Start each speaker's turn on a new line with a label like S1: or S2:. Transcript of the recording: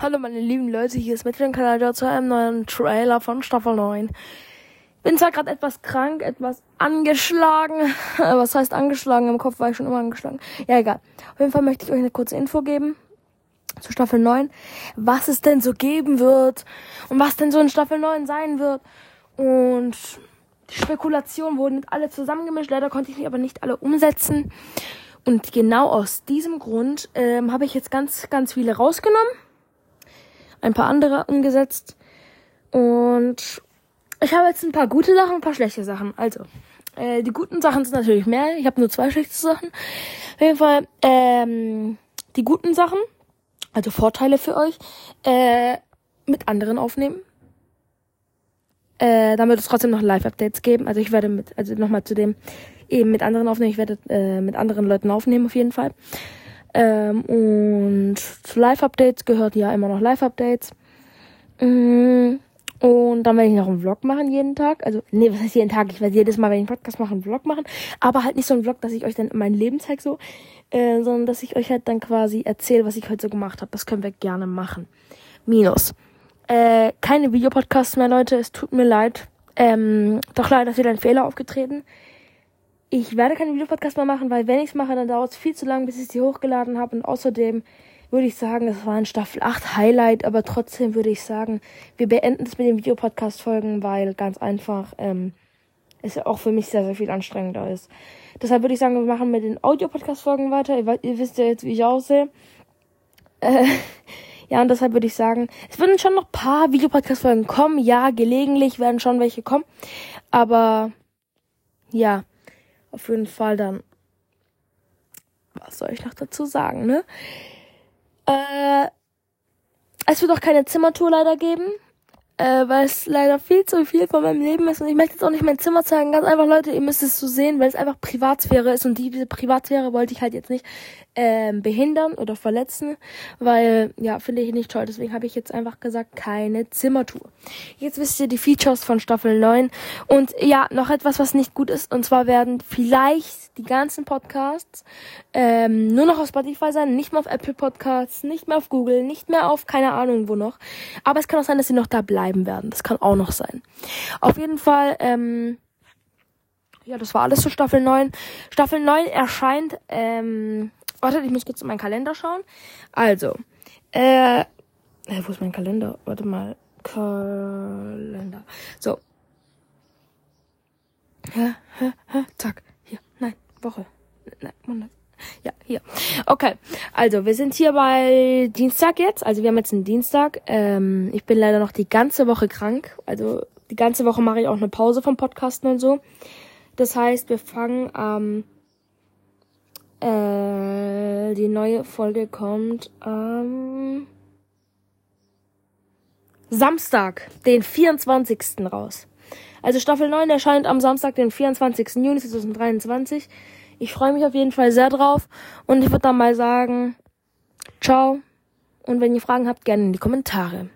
S1: Hallo meine lieben Leute, hier ist mit dem Kanal zu einem neuen Trailer von Staffel 9. Bin zwar gerade etwas krank, etwas angeschlagen. Was heißt angeschlagen? Im Kopf war ich schon immer angeschlagen. Ja, egal. Auf jeden Fall möchte ich euch eine kurze Info geben zu Staffel 9, was es denn so geben wird und was denn so in Staffel 9 sein wird. Und die Spekulationen wurden alle zusammengemischt. Leider konnte ich aber nicht alle umsetzen. Und genau aus diesem Grund ähm, habe ich jetzt ganz, ganz viele rausgenommen ein paar andere umgesetzt. Und ich habe jetzt ein paar gute Sachen ein paar schlechte Sachen. Also, äh, die guten Sachen sind natürlich mehr. Ich habe nur zwei schlechte Sachen. Auf jeden Fall, ähm, die guten Sachen, also Vorteile für euch, äh, mit anderen aufnehmen. Äh, dann wird es trotzdem noch Live-Updates geben. Also ich werde mit, also nochmal zu dem, eben mit anderen aufnehmen. Ich werde äh, mit anderen Leuten aufnehmen auf jeden Fall. Ähm, und zu Live-Updates gehört ja immer noch Live-Updates. Mm, und dann werde ich noch einen Vlog machen jeden Tag. Also, nee, was heißt jeden Tag? Ich werde jedes Mal, wenn ich einen Podcast mache, einen Vlog machen. Aber halt nicht so einen Vlog, dass ich euch dann mein Leben zeige so, äh, sondern dass ich euch halt dann quasi erzähle, was ich heute so gemacht habe. Das können wir gerne machen. Minus. Äh, keine Videopodcasts mehr, Leute. Es tut mir leid. Ähm, doch leider ist wieder ein Fehler aufgetreten. Ich werde keinen Videopodcast mehr machen, weil wenn ich es mache, dann dauert es viel zu lang, bis ich sie hochgeladen habe. Und außerdem würde ich sagen, das war ein Staffel 8 Highlight, aber trotzdem würde ich sagen, wir beenden es mit den Videopodcast-Folgen, weil ganz einfach ähm, es ja auch für mich sehr, sehr viel anstrengender ist. Deshalb würde ich sagen, wir machen mit den Audio-Podcast-Folgen weiter. Ihr, ihr, wisst ja jetzt, wie ich aussehe. Äh, ja, und deshalb würde ich sagen, es würden schon noch paar Videopodcast-Folgen kommen. Ja, gelegentlich werden schon welche kommen. Aber ja, auf jeden Fall dann. Was soll ich noch dazu sagen, ne? Äh, es wird auch keine Zimmertour leider geben äh, weil es leider viel zu viel von meinem Leben ist und ich möchte jetzt auch nicht mein Zimmer zeigen. Ganz einfach, Leute, ihr müsst es so sehen, weil es einfach Privatsphäre ist und diese Privatsphäre wollte ich halt jetzt nicht ähm, behindern oder verletzen, weil ja, finde ich nicht toll. Deswegen habe ich jetzt einfach gesagt, keine Zimmertour. Jetzt wisst ihr die Features von Staffel 9 und ja, noch etwas, was nicht gut ist und zwar werden vielleicht die ganzen Podcasts ähm, nur noch auf Spotify sein, nicht mehr auf Apple Podcasts, nicht mehr auf Google, nicht mehr auf keine Ahnung wo noch. Aber es kann auch sein, dass sie noch da bleiben bleiben werden. Das kann auch noch sein. Auf jeden Fall, ähm, ja, das war alles zu Staffel 9. Staffel 9 erscheint, ähm, warte, ich muss kurz in meinen Kalender schauen. Also, äh, wo ist mein Kalender? Warte mal. Kalender. So. Ja, ja, ja, zack. Hier. Nein, Woche. Nein, Monat. Ja, hier. Okay, also wir sind hier bei Dienstag jetzt. Also wir haben jetzt einen Dienstag. Ähm, ich bin leider noch die ganze Woche krank. Also die ganze Woche mache ich auch eine Pause vom Podcasten und so. Das heißt, wir fangen am ähm, äh, die neue Folge kommt am Samstag, den 24. raus. Also Staffel 9 erscheint am Samstag, den 24. Juni 2023. Ich freue mich auf jeden Fall sehr drauf. Und ich würde dann mal sagen, ciao. Und wenn ihr Fragen habt, gerne in die Kommentare.